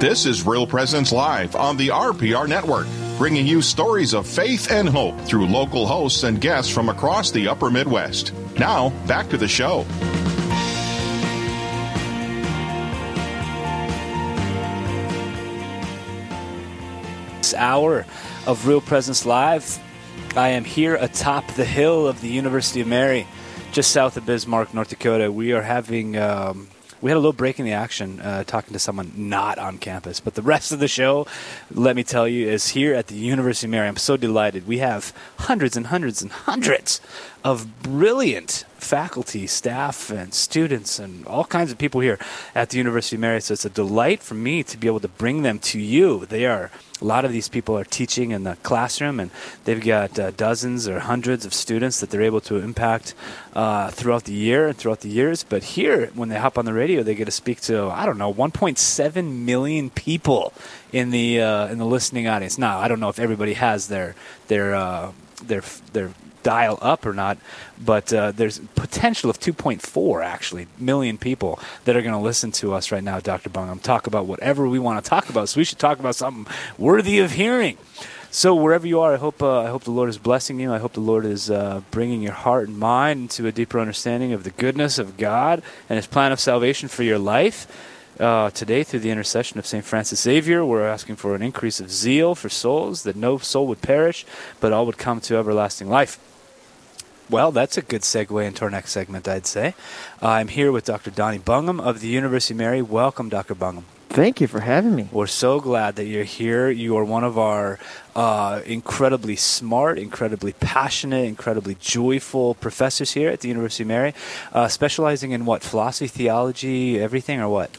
This is Real Presence Live on the RPR Network, bringing you stories of faith and hope through local hosts and guests from across the upper Midwest. Now, back to the show. This hour of Real Presence Live. I am here atop the hill of the University of Mary, just south of Bismarck, North Dakota. We are having. Um, we had a little break in the action uh, talking to someone not on campus. But the rest of the show, let me tell you, is here at the University of Mary. I'm so delighted. We have hundreds and hundreds and hundreds of brilliant faculty, staff, and students, and all kinds of people here at the University of Mary. So it's a delight for me to be able to bring them to you. They are a lot of these people are teaching in the classroom, and they've got uh, dozens or hundreds of students that they're able to impact uh, throughout the year and throughout the years. But here, when they hop on the radio, they get to speak to I don't know 1.7 million people in the uh, in the listening audience. Now, I don't know if everybody has their their uh, their their dial up or not, but uh, there's potential of 2.4 actually million people that are going to listen to us right now, Dr. Bungum, talk about whatever we want to talk about. So we should talk about something worthy of hearing. So wherever you are, I hope uh, I hope the Lord is blessing you. I hope the Lord is uh, bringing your heart and mind into a deeper understanding of the goodness of God and His plan of salvation for your life. Uh, today, through the intercession of St. Francis Xavier, we're asking for an increase of zeal for souls, that no soul would perish, but all would come to everlasting life. Well, that's a good segue into our next segment, I'd say. I'm here with Dr. Donnie Bungum of the University of Mary. Welcome, Dr. Bungum. Thank you for having me. We're so glad that you're here. You are one of our uh, incredibly smart, incredibly passionate, incredibly joyful professors here at the University of Mary, uh, specializing in what? Philosophy, theology, everything, or what?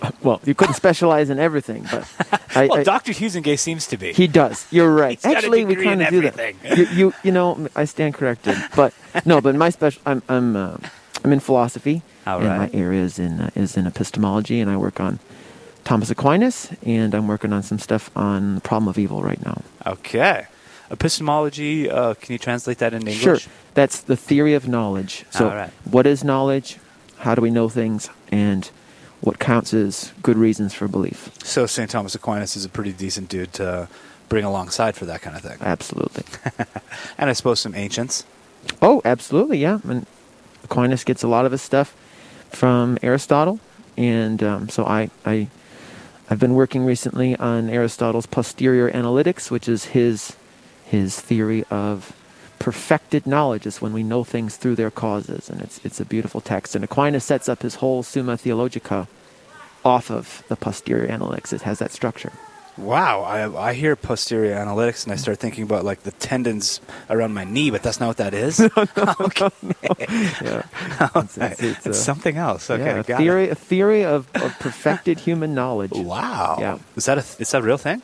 Well, you couldn't specialize in everything, but I, well, I, Dr. Huizenga seems to be. He does. You're right. Actually, we kind of do that. You, you, you, know, I stand corrected, but no, but my special, I'm, I'm, uh, I'm in philosophy, All and right. my area is in uh, is in epistemology, and I work on Thomas Aquinas, and I'm working on some stuff on the problem of evil right now. Okay. Epistemology, uh, can you translate that in English? Sure. That's the theory of knowledge. So, All right. what is knowledge? How do we know things? And what counts as good reasons for belief. So St. Thomas Aquinas is a pretty decent dude to bring alongside for that kind of thing. Absolutely. and I suppose some ancients. Oh, absolutely, yeah. And Aquinas gets a lot of his stuff from Aristotle, and um, so I, I, I've been working recently on Aristotle's posterior analytics, which is his, his theory of perfected knowledge is when we know things through their causes, and it's it's a beautiful text. And Aquinas sets up his whole Summa Theologica off of the posterior analytics. It has that structure. Wow, I, I hear posterior analytics and I start thinking about like the tendons around my knee, but that's not what that is. no, no, okay. no, Yeah. It's, it's, it's, it's something else. Okay, yeah, a theory, it. a theory of, of perfected human knowledge. Wow. Yeah. Is that a is that a real thing?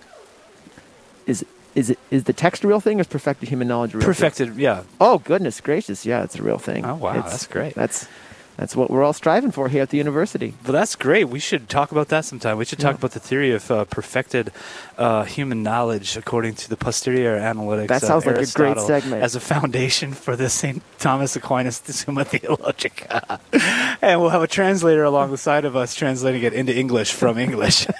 Is is it is the text a real thing or is perfected human knowledge a real Perfected, thing? yeah. Oh goodness gracious, yeah, it's a real thing. Oh, wow, It's- that's great. That's that's what we're all striving for here at the university. Well, that's great. We should talk about that sometime. We should talk Yeah. about the theory of uh, perfected uh, human knowledge according to the posterior analytics. That sounds like a great segment. As a foundation for the St. Thomas Aquinas the Summa Theologica. and we'll have a translator along the side of us translating it into English from English.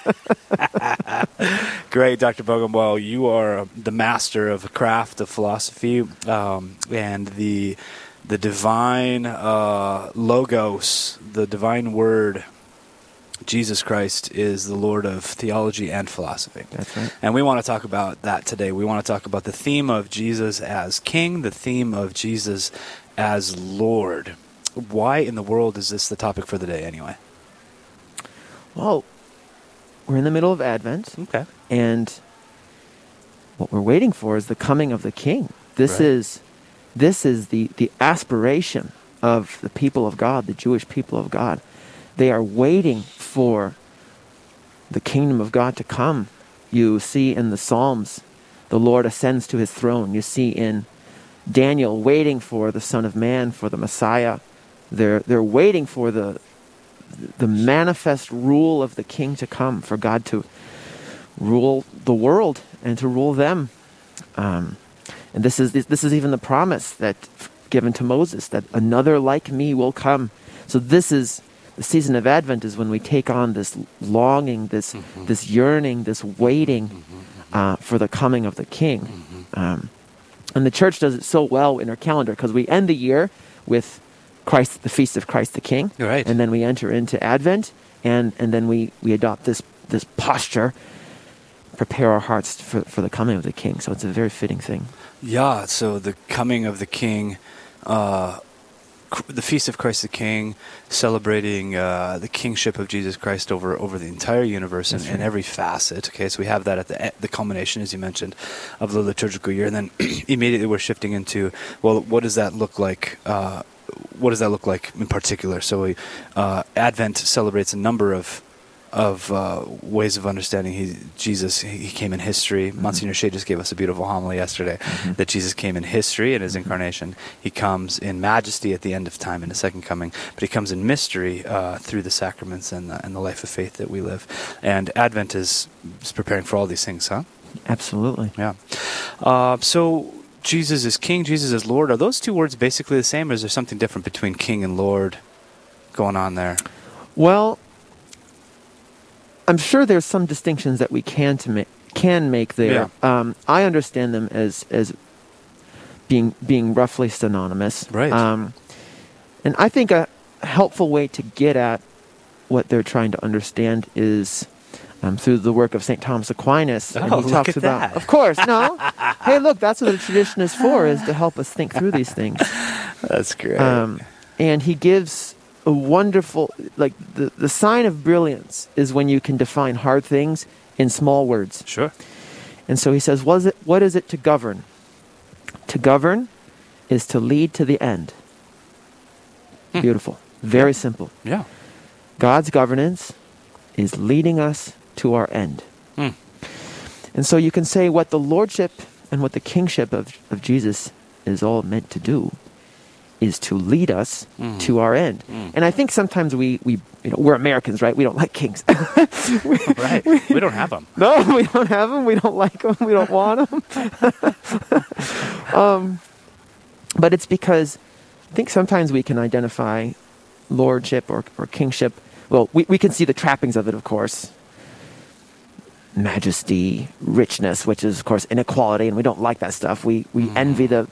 Great, Dr. Bogomwell. You are the master of the craft of philosophy um, and the the divine uh, logos, the divine word. Jesus Christ is the Lord of theology and philosophy. That's right. And we want to talk about that today. We want to talk about the theme of Jesus as King, the theme of Jesus as Lord. Why in the world is this the topic for the day, anyway? Well, we're in the middle of Advent, Okay. and what we're waiting for is the coming of the King. This Right. is this is the, the aspiration of the people of God, the Jewish people of God. They are waiting for the kingdom of God to come. You see in the Psalms, the Lord ascends to his throne. You see in Daniel waiting for the Son of Man, for the Messiah. They're, they're waiting for the, the manifest rule of the King to come, for God to rule the world and to rule them. Um, and this is this is even the promise that given to Moses that another like me will come. So this is the season of Advent is when we take on this longing, this this yearning, this waiting uh, for the coming of the King. Um, and the church does it so well in our calendar because we end the year with Christ, the feast of Christ the King, Right. and then we enter into Advent, and and then we we adopt this this posture, prepare our hearts for for the coming of the King. So it's a very fitting thing. Yeah, so the coming of the King, uh, the feast of Christ the King, celebrating uh, the kingship of Jesus Christ over over the entire universe and, That's and every facet. Okay, so we have that at the the culmination, as you mentioned, of the liturgical year, and then immediately we're shifting into well, what does that look like? Uh, what does that look like in particular? So, we, uh, Advent celebrates a number of of uh, ways of understanding he, Jesus. He came in history. Monsignor Shea just gave us a beautiful homily yesterday that Jesus came in history in his incarnation. He comes in majesty at the end of time in the second coming, but he comes in mystery uh, through the sacraments and the, and the life of faith that we live. And Advent is, is preparing for all these things, huh? Absolutely. Yeah. Uh, so Jesus is King, Jesus is Lord. Are those two words basically the same, or is there something different between King and Lord going on there? Well, I'm sure there's some distinctions that we can to make can make there. Um, I understand them as as being being roughly synonymous. Right. Um, and I think a helpful way to get at what they're trying to understand is um, through the work of St. Thomas Aquinas. and Oh, he talks about, that. of course, no. hey, look, that's what the tradition is for, is to help us think through these things. That's great. Um, and he gives a wonderful, like the, the sign of brilliance is when you can define hard things in small words. sure. And so he says, what is it, what is it to govern? To govern is to lead to the end. Hmm. Beautiful. Very simple. Yeah. God's governance is leading us to our end. Hmm. And so you can say what the lordship and what the kingship of, of Jesus is all meant to do is to lead us Mhm. to our end. Mm. And I think sometimes we, we you know, we're Americans, right? We don't like kings. right. We don't have them. no, we don't have them. We don't like them. We don't want them. um, but it's because I think sometimes we can identify lordship or, or kingship. Well, we, we can see the trappings of it, of course. Majesty, richness, which is, of course, inequality, and we don't like that stuff. We, we envy the,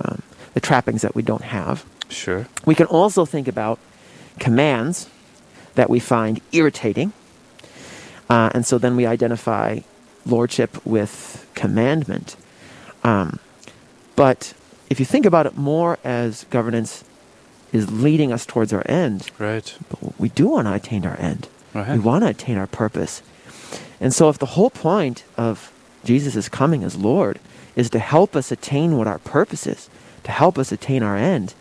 um, the trappings that we don't have. Sure. We can also think about commands that we find irritating. Uh, and so then we identify lordship with commandment. Um, but if you think about it more as governance is leading us towards our end, Right. we do want to attain our end. Right. We want to attain our purpose. And so if the whole point of Jesus' coming as Lord is to help us attain what our purpose is, to help us attain our end,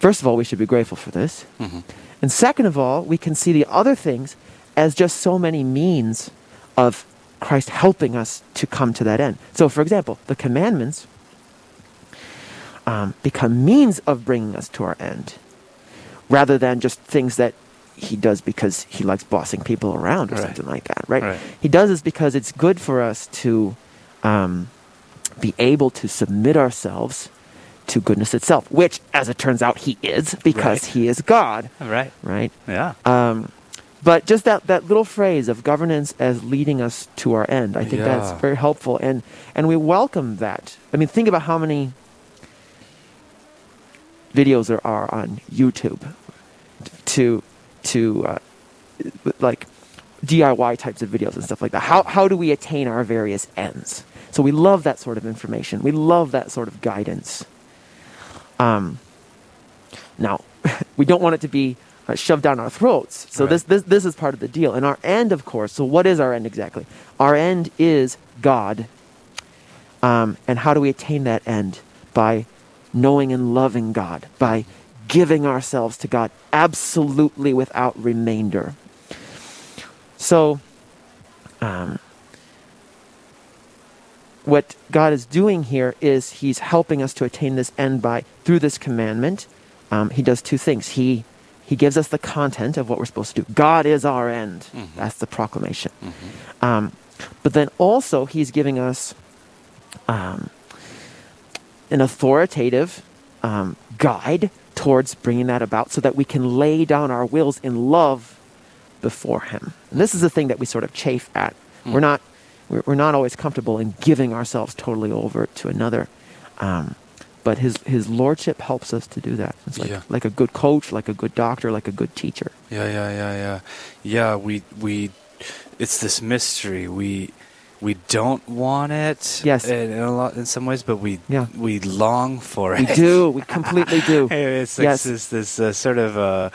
first of all, we should be grateful for this. Mhm. And second of all, we can see the other things as just so many means of Christ helping us to come to that end. So, for example, the commandments um, become means of bringing us to our end rather than just things that he does because he likes bossing people around or Right. something like that, right? Right. He does this because it's good for us to um, be able to submit ourselves to goodness itself, which, as it turns out, he is because Right. he is God, Right. right? Yeah. Um, but just that, that little phrase of governance as leading us to our end, I think Yeah. that's very helpful, and and we welcome that. I mean, think about how many videos there are on YouTube to to uh, like DIY types of videos and stuff like that. How how do we attain our various ends? So we love that sort of information. We love that sort of guidance. Um, now, we don't want it to be uh, shoved down our throats. So Right. this, this this is part of the deal. And our end, of course. So what is our end exactly? Our end is God. Um, and how do we attain that end? By knowing and loving God, by giving ourselves to God absolutely without remainder. So, um, what God is doing here is He's helping us to attain this end by through this commandment. Um, he does two things. He He gives us the content of what we're supposed to do. God is our end. That's the proclamation. Um, but then also He's giving us um, an authoritative um, guide towards bringing that about so that we can lay down our wills in love before Him. And this is the thing that we sort of chafe at. Hmm. We're not we're, we're not always comfortable in giving ourselves totally over to another. Um, but his, his lordship helps us to do that. It's like, Yeah. like a good coach, like a good doctor, like a good teacher. Yeah, yeah, yeah, yeah. Yeah, we we it's this mystery. We we don't want it Yes. in, in a lot in some ways, but we Yeah. we long for it. We do. We completely do. It's like Yes. this this uh, sort of uh,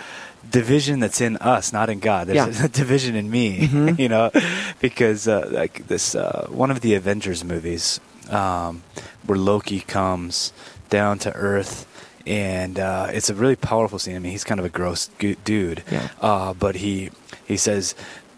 division that's in us, not in God. There's Yeah. Mm-hmm. a division in me, you know, because uh, like this uh, one of the Avengers movies um, where Loki comes down to Earth. And uh, it's a really powerful scene. I mean, he's kind of a gross dude, Yeah. uh, but he he says,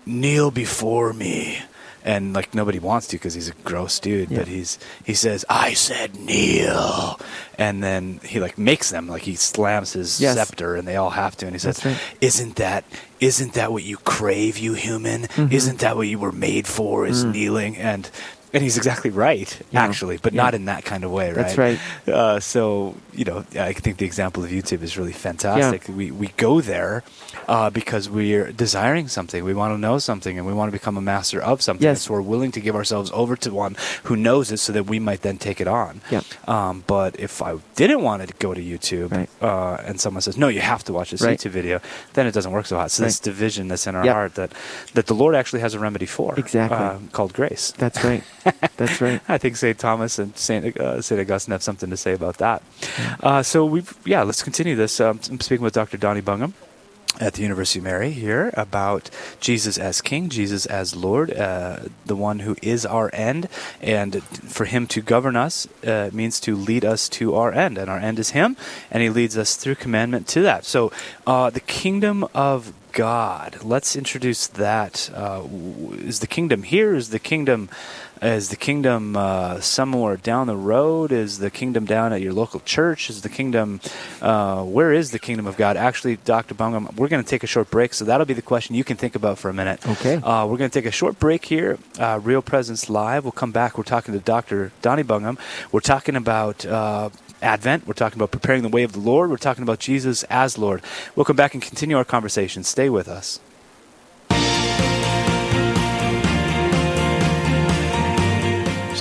"Kneel before me," and like nobody wants to because he's a gross dude. Yeah. But he's he says, "I said kneel," and then he like makes them like he slams his Yes. scepter, and they all have to. And he says, right. "Isn't that isn't that what you crave, you human? Mm-hmm. Isn't that what you were made for? Is kneeling?" And and he's exactly right. Yeah. actually, but Yeah. not in that kind of way, right? That's right. Uh, so you know, I think the example of YouTube is really fantastic. We we go there uh, because we're desiring something. We want to know something, and we want to become a master of something. Yes. So we're willing to give ourselves over to one who knows it, so that we might then take it on. Yeah. Um, but if I didn't want to go to YouTube, Right. uh, and someone says, "No, you have to watch this Right. YouTube video," then it doesn't work so hot. So this division that's in our heart that that the Lord actually has a remedy for, Exactly. uh, called grace. That's right. That's right. I think St. Thomas and St. Uh, St. Augustine have something to say about that. Uh, so we've yeah, let's continue this. Um, I'm speaking with Dr. Donnie Bungum at the University of Mary here about Jesus as King, Jesus as Lord, uh, the one who is our end, and for Him to govern us uh, means to lead us to our end, and our end is Him, and He leads us through commandment to that. So uh, the kingdom of God. Let's introduce that. Uh, is the kingdom here? Is the kingdom is the kingdom uh, somewhere down the road? Is the kingdom down at your local church? Is the kingdom uh, where is the kingdom of God? Actually, Dr. Bungum, we're going to take a short break, so that'll be the question you can think about for a minute. Okay. Uh, we're going to take a short break here. Uh, Real Presence Live. We'll come back. We're talking to Dr. Donnie Bungum. We're talking about. Uh, Advent. We're talking about preparing the way of the Lord. We're talking about Jesus as Lord. We'll come back and continue our conversation. Stay with us.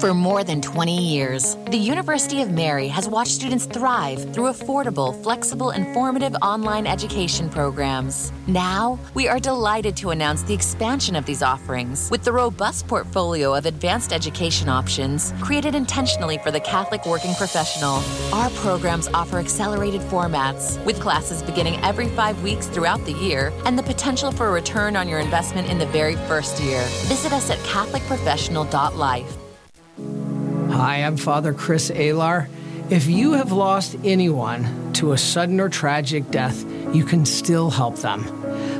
For more than 20 years, the University of Mary has watched students thrive through affordable, flexible, informative online education programs. Now, we are delighted to announce the expansion of these offerings with the robust portfolio of advanced education options created intentionally for the Catholic working professional. Our programs offer accelerated formats with classes beginning every five weeks throughout the year and the potential for a return on your investment in the very first year. Visit us at CatholicProfessional.life. I'm Father Chris Alar. If you have lost anyone to a sudden or tragic death, you can still help them.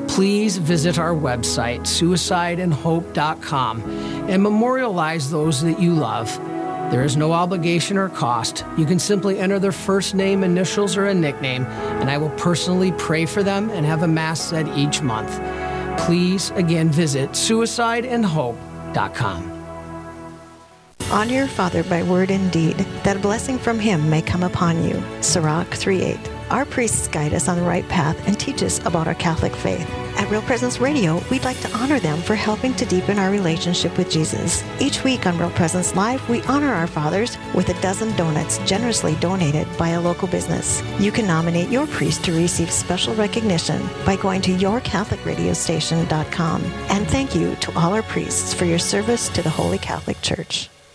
Please visit our website, suicideandhope.com, and memorialize those that you love. There is no obligation or cost. You can simply enter their first name, initials, or a nickname, and I will personally pray for them and have a Mass said each month. Please, again, visit suicideandhope.com. Honor your father by word and deed, that a blessing from him may come upon you. Sirach 3.8. Our priests guide us on the right path and teach us about our Catholic faith. At Real Presence Radio, we'd like to honor them for helping to deepen our relationship with Jesus. Each week on Real Presence Live, we honor our fathers with a dozen donuts generously donated by a local business. You can nominate your priest to receive special recognition by going to yourcatholicradiostation.com. And thank you to all our priests for your service to the Holy Catholic Church.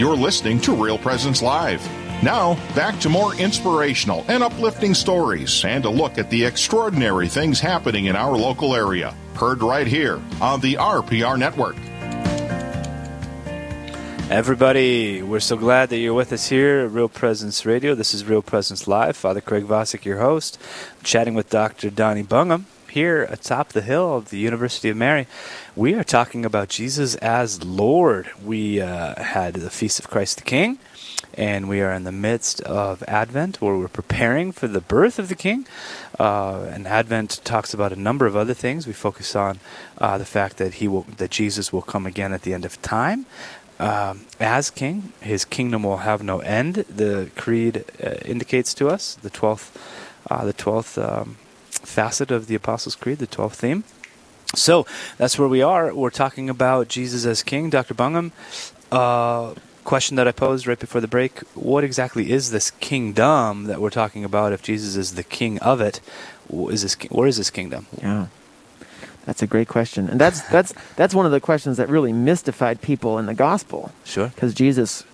You're listening to Real Presence Live. Now, back to more inspirational and uplifting stories and a look at the extraordinary things happening in our local area. Heard right here on the RPR Network. Everybody, we're so glad that you're with us here at Real Presence Radio. This is Real Presence Live. Father Craig Vosick, your host, chatting with Dr. Donnie Bungum here atop the hill of the University of Mary. We are talking about Jesus as Lord. We uh, had the Feast of Christ the King, and we are in the midst of Advent where we're preparing for the birth of the King. Uh, and Advent talks about a number of other things. We focus on uh, the fact that he will, that Jesus will come again at the end of time um, as king. His kingdom will have no end. The creed uh, indicates to us the twelfth, uh, the twelfth um, facet of the Apostles' Creed, the twelfth theme. So that's where we are. We're talking about Jesus as King. Dr. Bungum, uh, question that I posed right before the break: What exactly is this kingdom that we're talking about? If Jesus is the king of it, is this where is this kingdom? Yeah. That's a great question, and that's that's that's one of the questions that really mystified people in the gospel. Sure. Because Jesus,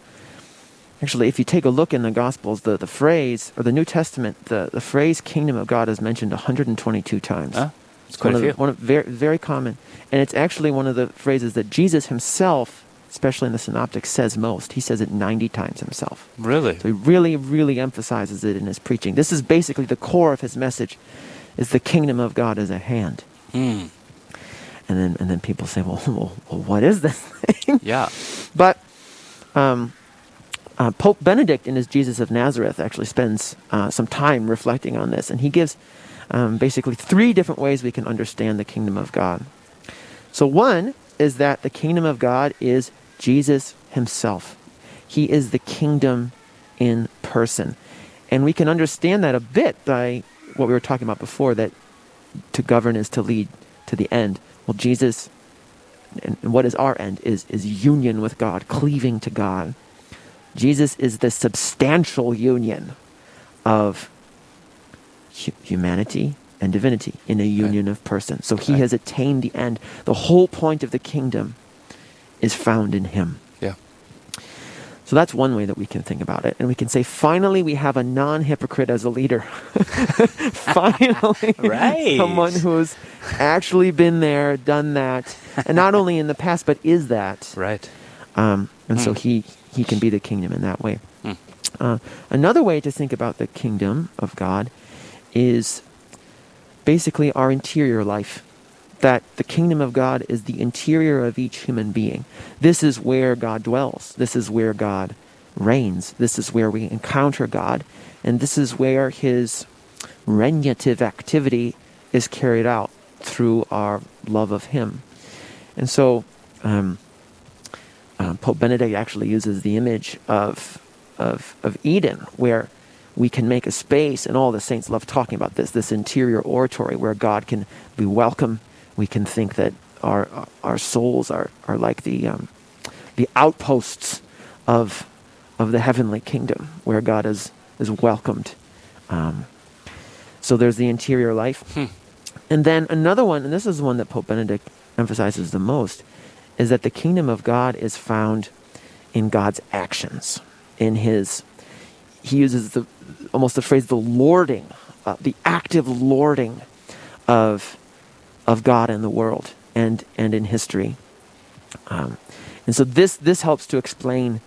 actually, if you take a look in the gospels, the, the phrase or the New Testament, the, the phrase "kingdom of God" is mentioned 122 times. Ah, it's quite one a of, few. one of very very common, and it's actually one of the phrases that Jesus himself, especially in the Synoptics, says most. He says it 90 times himself. Really? So he really, really emphasizes it in his preaching. This is basically the core of his message: is the kingdom of God is at hand. Hmm. And then and then people say, well, well, well what is this thing? Yeah. But um, uh, Pope Benedict in his Jesus of Nazareth actually spends uh, some time reflecting on this, and he gives um, basically three different ways we can understand the kingdom of God. So one is that the kingdom of God is Jesus himself. He is the kingdom in person. And we can understand that a bit by what we were talking about before that to govern is to lead to the end. Well, Jesus, and what is our end, is, is union with God, cleaving to God. Jesus is the substantial union of hu- humanity and divinity in a union of person. So he has attained the end. The whole point of the kingdom is found in him. Yeah. So that's one way that we can think about it. And we can say, finally, we have a non hypocrite as a leader. finally, Right. someone who's actually been there, done that, and not only in the past, but is that. Right. Um, and so Hmm. he, he can be the kingdom in that way. Hmm. Uh, another way to think about the kingdom of God is basically our interior life. That the kingdom of God is the interior of each human being. This is where God dwells. This is where God reigns. This is where we encounter God. And this is where his regnative activity is carried out through our love of him. And so, um, um, Pope Benedict actually uses the image of, of, of Eden, where we can make a space, and all the saints love talking about this, this interior oratory where God can be welcome. We can think that our, our souls are, are like the, um, the outposts of, of the heavenly kingdom, where God is, is welcomed. Um, so there's the interior life. And then another one, and this is the one that Pope Benedict emphasizes the most, is that the kingdom of God is found in God's actions, in His. He uses the almost the phrase the lording, uh, the active lording of of God in the world and and in history. Um, and so this this helps to explain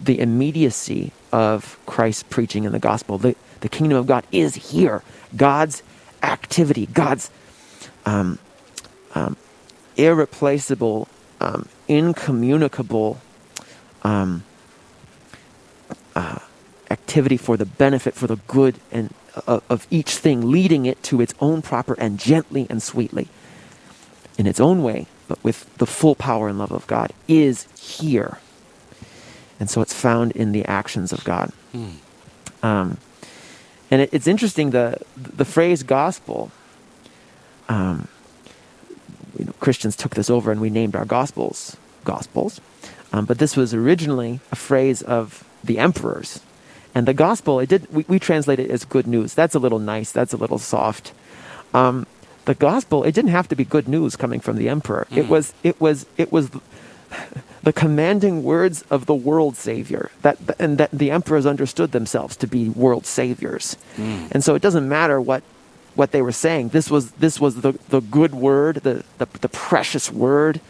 the immediacy of Christ's preaching in the gospel. The, the kingdom of God is here. God's activity, God's um, um, irreplaceable, um, incommunicable um, uh, activity for the benefit, for the good and uh, of each thing, leading it to its own proper end, gently and sweetly, in its own way, but with the full power and love of God, is here. And so it's found in the actions of God. Um, and it, it's interesting the the phrase gospel. Um, you know, Christians took this over and we named our gospels gospels, um, but this was originally a phrase of the emperors. And the gospel, it did we, we translate it as good news. That's a little nice. That's a little soft. Um, the gospel, it didn't have to be good news coming from the emperor. It was it was it was the commanding words of the world savior that and that the emperors understood themselves to be world saviors and so it doesn't matter what what they were saying. This was this was the, the good word the, the the precious word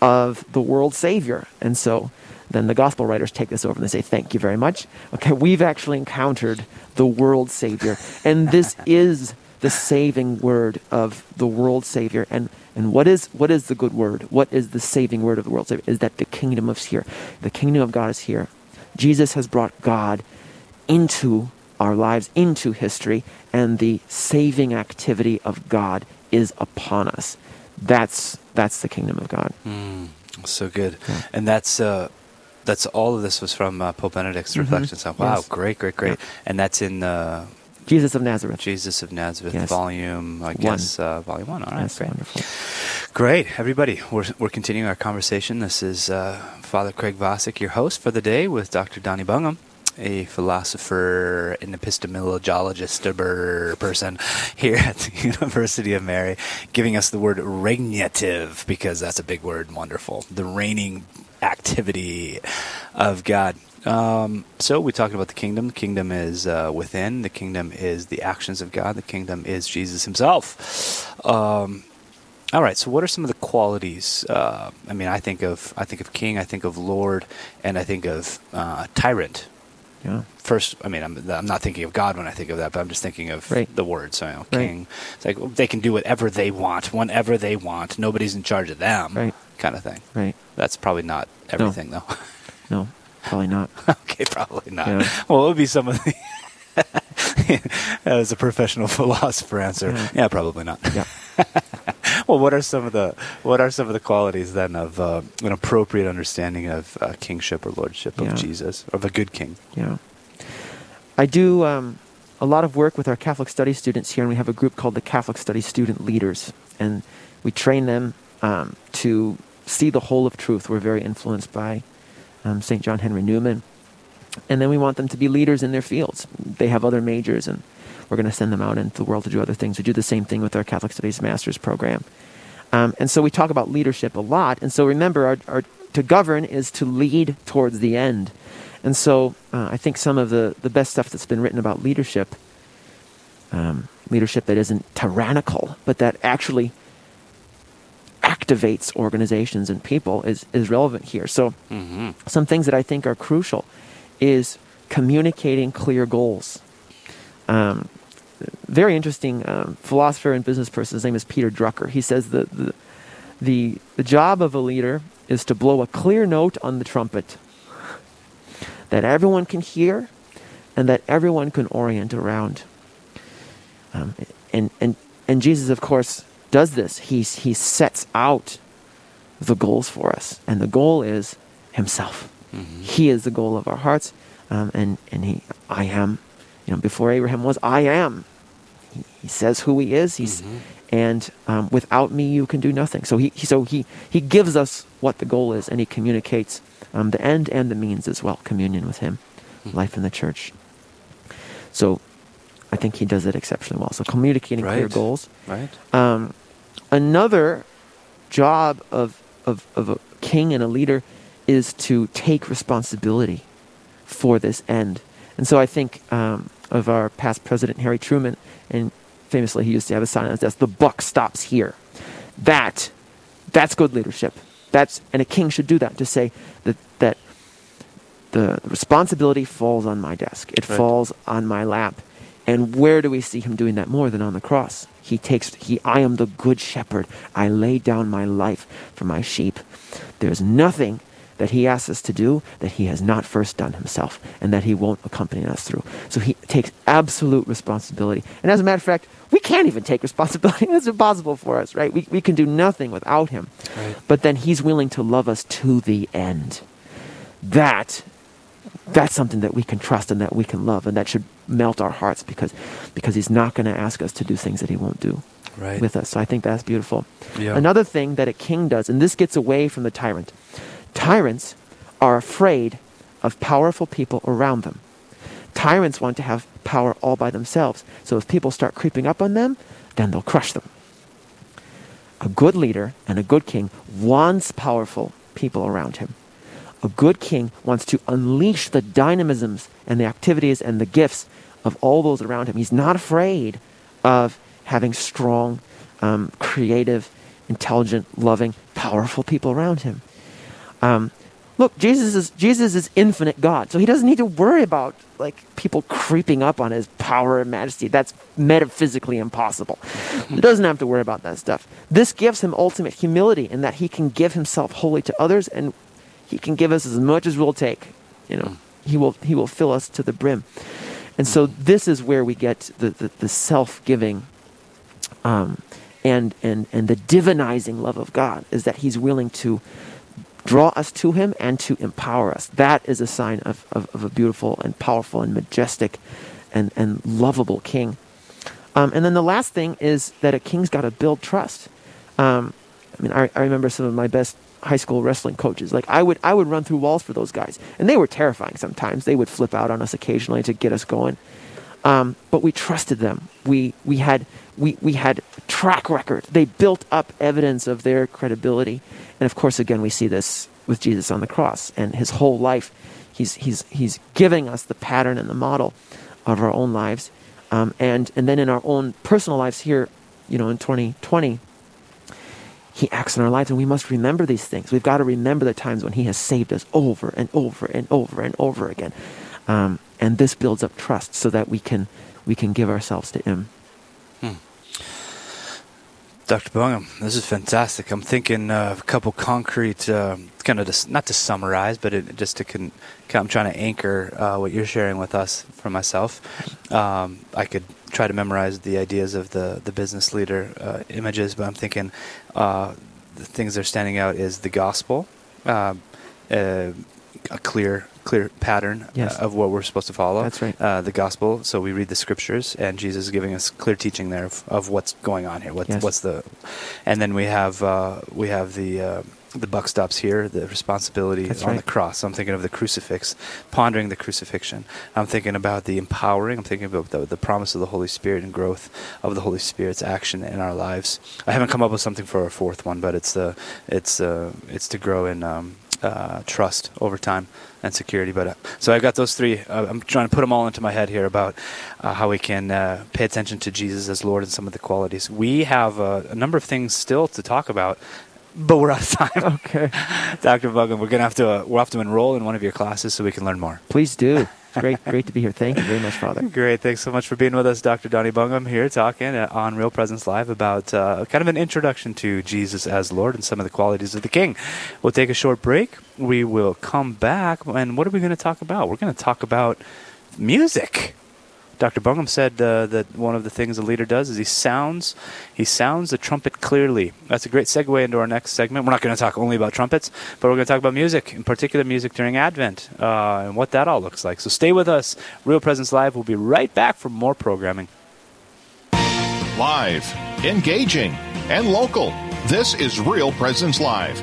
of the world savior. And so then the gospel writers take this over and they say thank you very much. Okay we've actually encountered the world savior. And this is the saving word of the world savior. And and what is what is the good word? What is the saving word of the world savior? Is that the kingdom is here? The kingdom of god is here. Jesus has brought god into our lives into history and the saving activity of god is upon us that's that's the kingdom of god So good, and that's uh, that's all of this was from uh, Pope Benedict's reflections. on Wow, Yes. great, great, great, Yeah. and that's in uh, jesus of nazareth Jesus of Nazareth, Yes. volume, I One. guess, uh, volume one. All right, That's great. wonderful Great, everybody. We're, we're continuing our conversation. This is uh, Father Craig Vosick, your host for the day, with Dr. Donnie Bungum, a philosopher, an epistemologist er, person here at the University of Mary, giving us the word regnative, because that's a big word wonderful. The reigning activity of God. Um, so we talked about the kingdom. The kingdom is uh, within. The kingdom is the actions of God. The kingdom is Jesus Himself. Um, all right. So, what are some of the qualities? Uh, I mean, I think of I think of king, I think of lord, and I think of uh, tyrant. Yeah First, I mean, I'm, I'm not thinking of God when I think of that, but I'm just thinking of Right. the word. So, you know, Right. king. It's like well, they can do whatever they want, whenever they want. Nobody's in charge of them, Right. kind of thing. right That's probably not everything, though. no probably not okay, probably not. Yeah. Well, it would be some of the. As a professional philosopher answer, Yeah. yeah, probably not. yeah Well, what are some of the what are some of the qualities then of uh, an appropriate understanding of uh, kingship or lordship of Yeah. Jesus, of a good king? Yeah. I do um, a lot of work with our Catholic study students here, and we have a group called the Catholic Study Student Leaders. And we train them um, to see the whole of truth. We're very influenced by um, St. John Henry Newman. And then we want them to be leaders in their fields. They have other majors, and we're going to send them out into the world to do other things. We do the same thing with our Catholic Studies Master's program. Um, and so we talk about leadership a lot. And so remember, our, our, to govern is to lead towards the end. And so uh, I think some of the, the best stuff that's been written about leadership, um, leadership that isn't tyrannical, but that actually activates organizations and people, is, is relevant here. So Mm-hmm. some things that I think are crucial is communicating clear goals. Um, very interesting um, philosopher and business person. His name is Peter Drucker. He says that the, the, the job of a leader is to blow a clear note on the trumpet that everyone can hear and that everyone can orient around. Um, and, and, and Jesus, of course, does this. He's, he sets out the goals for us. And the goal is Himself. He is the goal of our hearts. Um, and, and He, I am, you know, before Abraham was, I am. He, he says who He is. He's, and um, without me, you can do nothing. So he, he, so he, he gives us what the goal is, and he communicates um, the end and the means as well. Communion with Him, life in the church. So, I think he does it exceptionally well. So communicating clear Right. goals. Right. Um, another job of, of, of a king and a leader is to take responsibility for this end. And so I think um, of our past president, Harry Truman, and famously he used to have a sign on his desk, the buck stops here. That, that's good leadership. That's, and a king should do that, to say that, that the responsibility falls on my desk. It Right. falls on my lap. And where do we see him doing that more than on the cross? He takes he I am the good shepherd. I lay down my life for my sheep. There's nothing that he asks us to do that he has not first done himself and that he won't accompany us through. So he takes absolute responsibility. And as a matter of fact, we can't even take responsibility. It's impossible for us, right? We, we can do nothing without him. Right. But then he's willing to love us to the end. That that's something that we can trust and that we can love and that should melt our hearts because because he's not going to ask us to do things that he won't do Right. with us so i think that's beautiful Yeah. another thing that a king does and this gets away from the tyrant tyrants are afraid of powerful people around them tyrants want to have power all by themselves so if people start creeping up on them then they'll crush them a good leader and a good king wants powerful people around him A good king wants to unleash the dynamisms and the activities and the gifts of all those around him. He's not afraid of having strong, um, creative, intelligent, loving, powerful people around him. Um, look, Jesus is Jesus is infinite God, so he doesn't need to worry about like people creeping up on his power and majesty. That's metaphysically impossible. he doesn't have to worry about that stuff. This gives him ultimate humility in that he can give himself wholly to others and he can give us as much as we'll take. You know, he will he will fill us to the brim. And so this is where we get the, the, the self-giving um, and, and, and the divinizing love of God is that he's willing to draw us to him and to empower us. That is a sign of, of, of a beautiful and powerful and majestic and, and lovable king. Um, and then the last thing is that a king's got to build trust. Um, I mean, I, I remember some of my best high school wrestling coaches. Like I would, I would run through walls for those guys, and they were terrifying. Sometimes they would flip out on us occasionally to get us going, um, but we trusted them. We we had we we had track record. They built up evidence of their credibility, and of course, again, we see this with Jesus on the cross and his whole life. He's he's he's giving us the pattern and the model of our own lives, um, and and then in our own personal lives here, you know, in 2020 he acts in our lives, and we must remember these things. We've got to remember the times when He has saved us over and over and over and over again, um, and this builds up trust so that we can we can give ourselves to Him. Hmm. Dr. Bungum, this is fantastic. I'm thinking uh, a couple concrete, uh, kind of not to summarize, but it, just to con- I'm trying to anchor uh, what you're sharing with us for myself. Um, I could try to memorize the ideas of the the business leader uh, images, but I'm thinking uh, the things that are standing out is the gospel, uh, a clear clear pattern yes. of what we're supposed to follow. That's right. the gospel. So we read the scriptures, and Jesus is giving us clear teaching there of, of what's going on here. What, yes. What's the, and then we have we have the the buck stops here. The responsibility That's on right. the cross. I'm thinking of the crucifix, pondering the crucifixion. I'm thinking about the empowering. I'm thinking about the, the promise of the Holy Spirit and growth of the Holy Spirit's action in our lives. I haven't come up with something for a fourth one, but it's the it's uh, it's to grow in um, uh, trust over time and security. But uh, so I've got those three. Uh, I'm trying to put them all into my head here about uh, how we can uh, pay attention to Jesus as Lord and some of the qualities. We have uh, a number of things still to talk about. But we're out of time. Okay, Dr. Bungum, we're gonna have to uh, we'll have to enroll in one of your classes so we can learn more. Please do. It's great, great to be here. Thank you very much, Father. Great. Thanks so much for being with us, Dr. Donnie Bungum, here talking on Real Presence Live about uh, kind of an introduction to Jesus as Lord and some of the qualities of the King. We'll take a short break. We will come back, and what are we going to talk about? We're going to talk about music. Dr. Bungum said uh, that one of the things a leader does is he sounds he sounds the trumpet clearly. That's a great segue into our next segment. We're not going to talk only about trumpets, but we're going to talk about music, in particular music during Advent, uh, and what that all looks like. So stay with us. Real Presence Live. We'll be right back for more programming. Live, engaging, and local. This is Real Presence Live,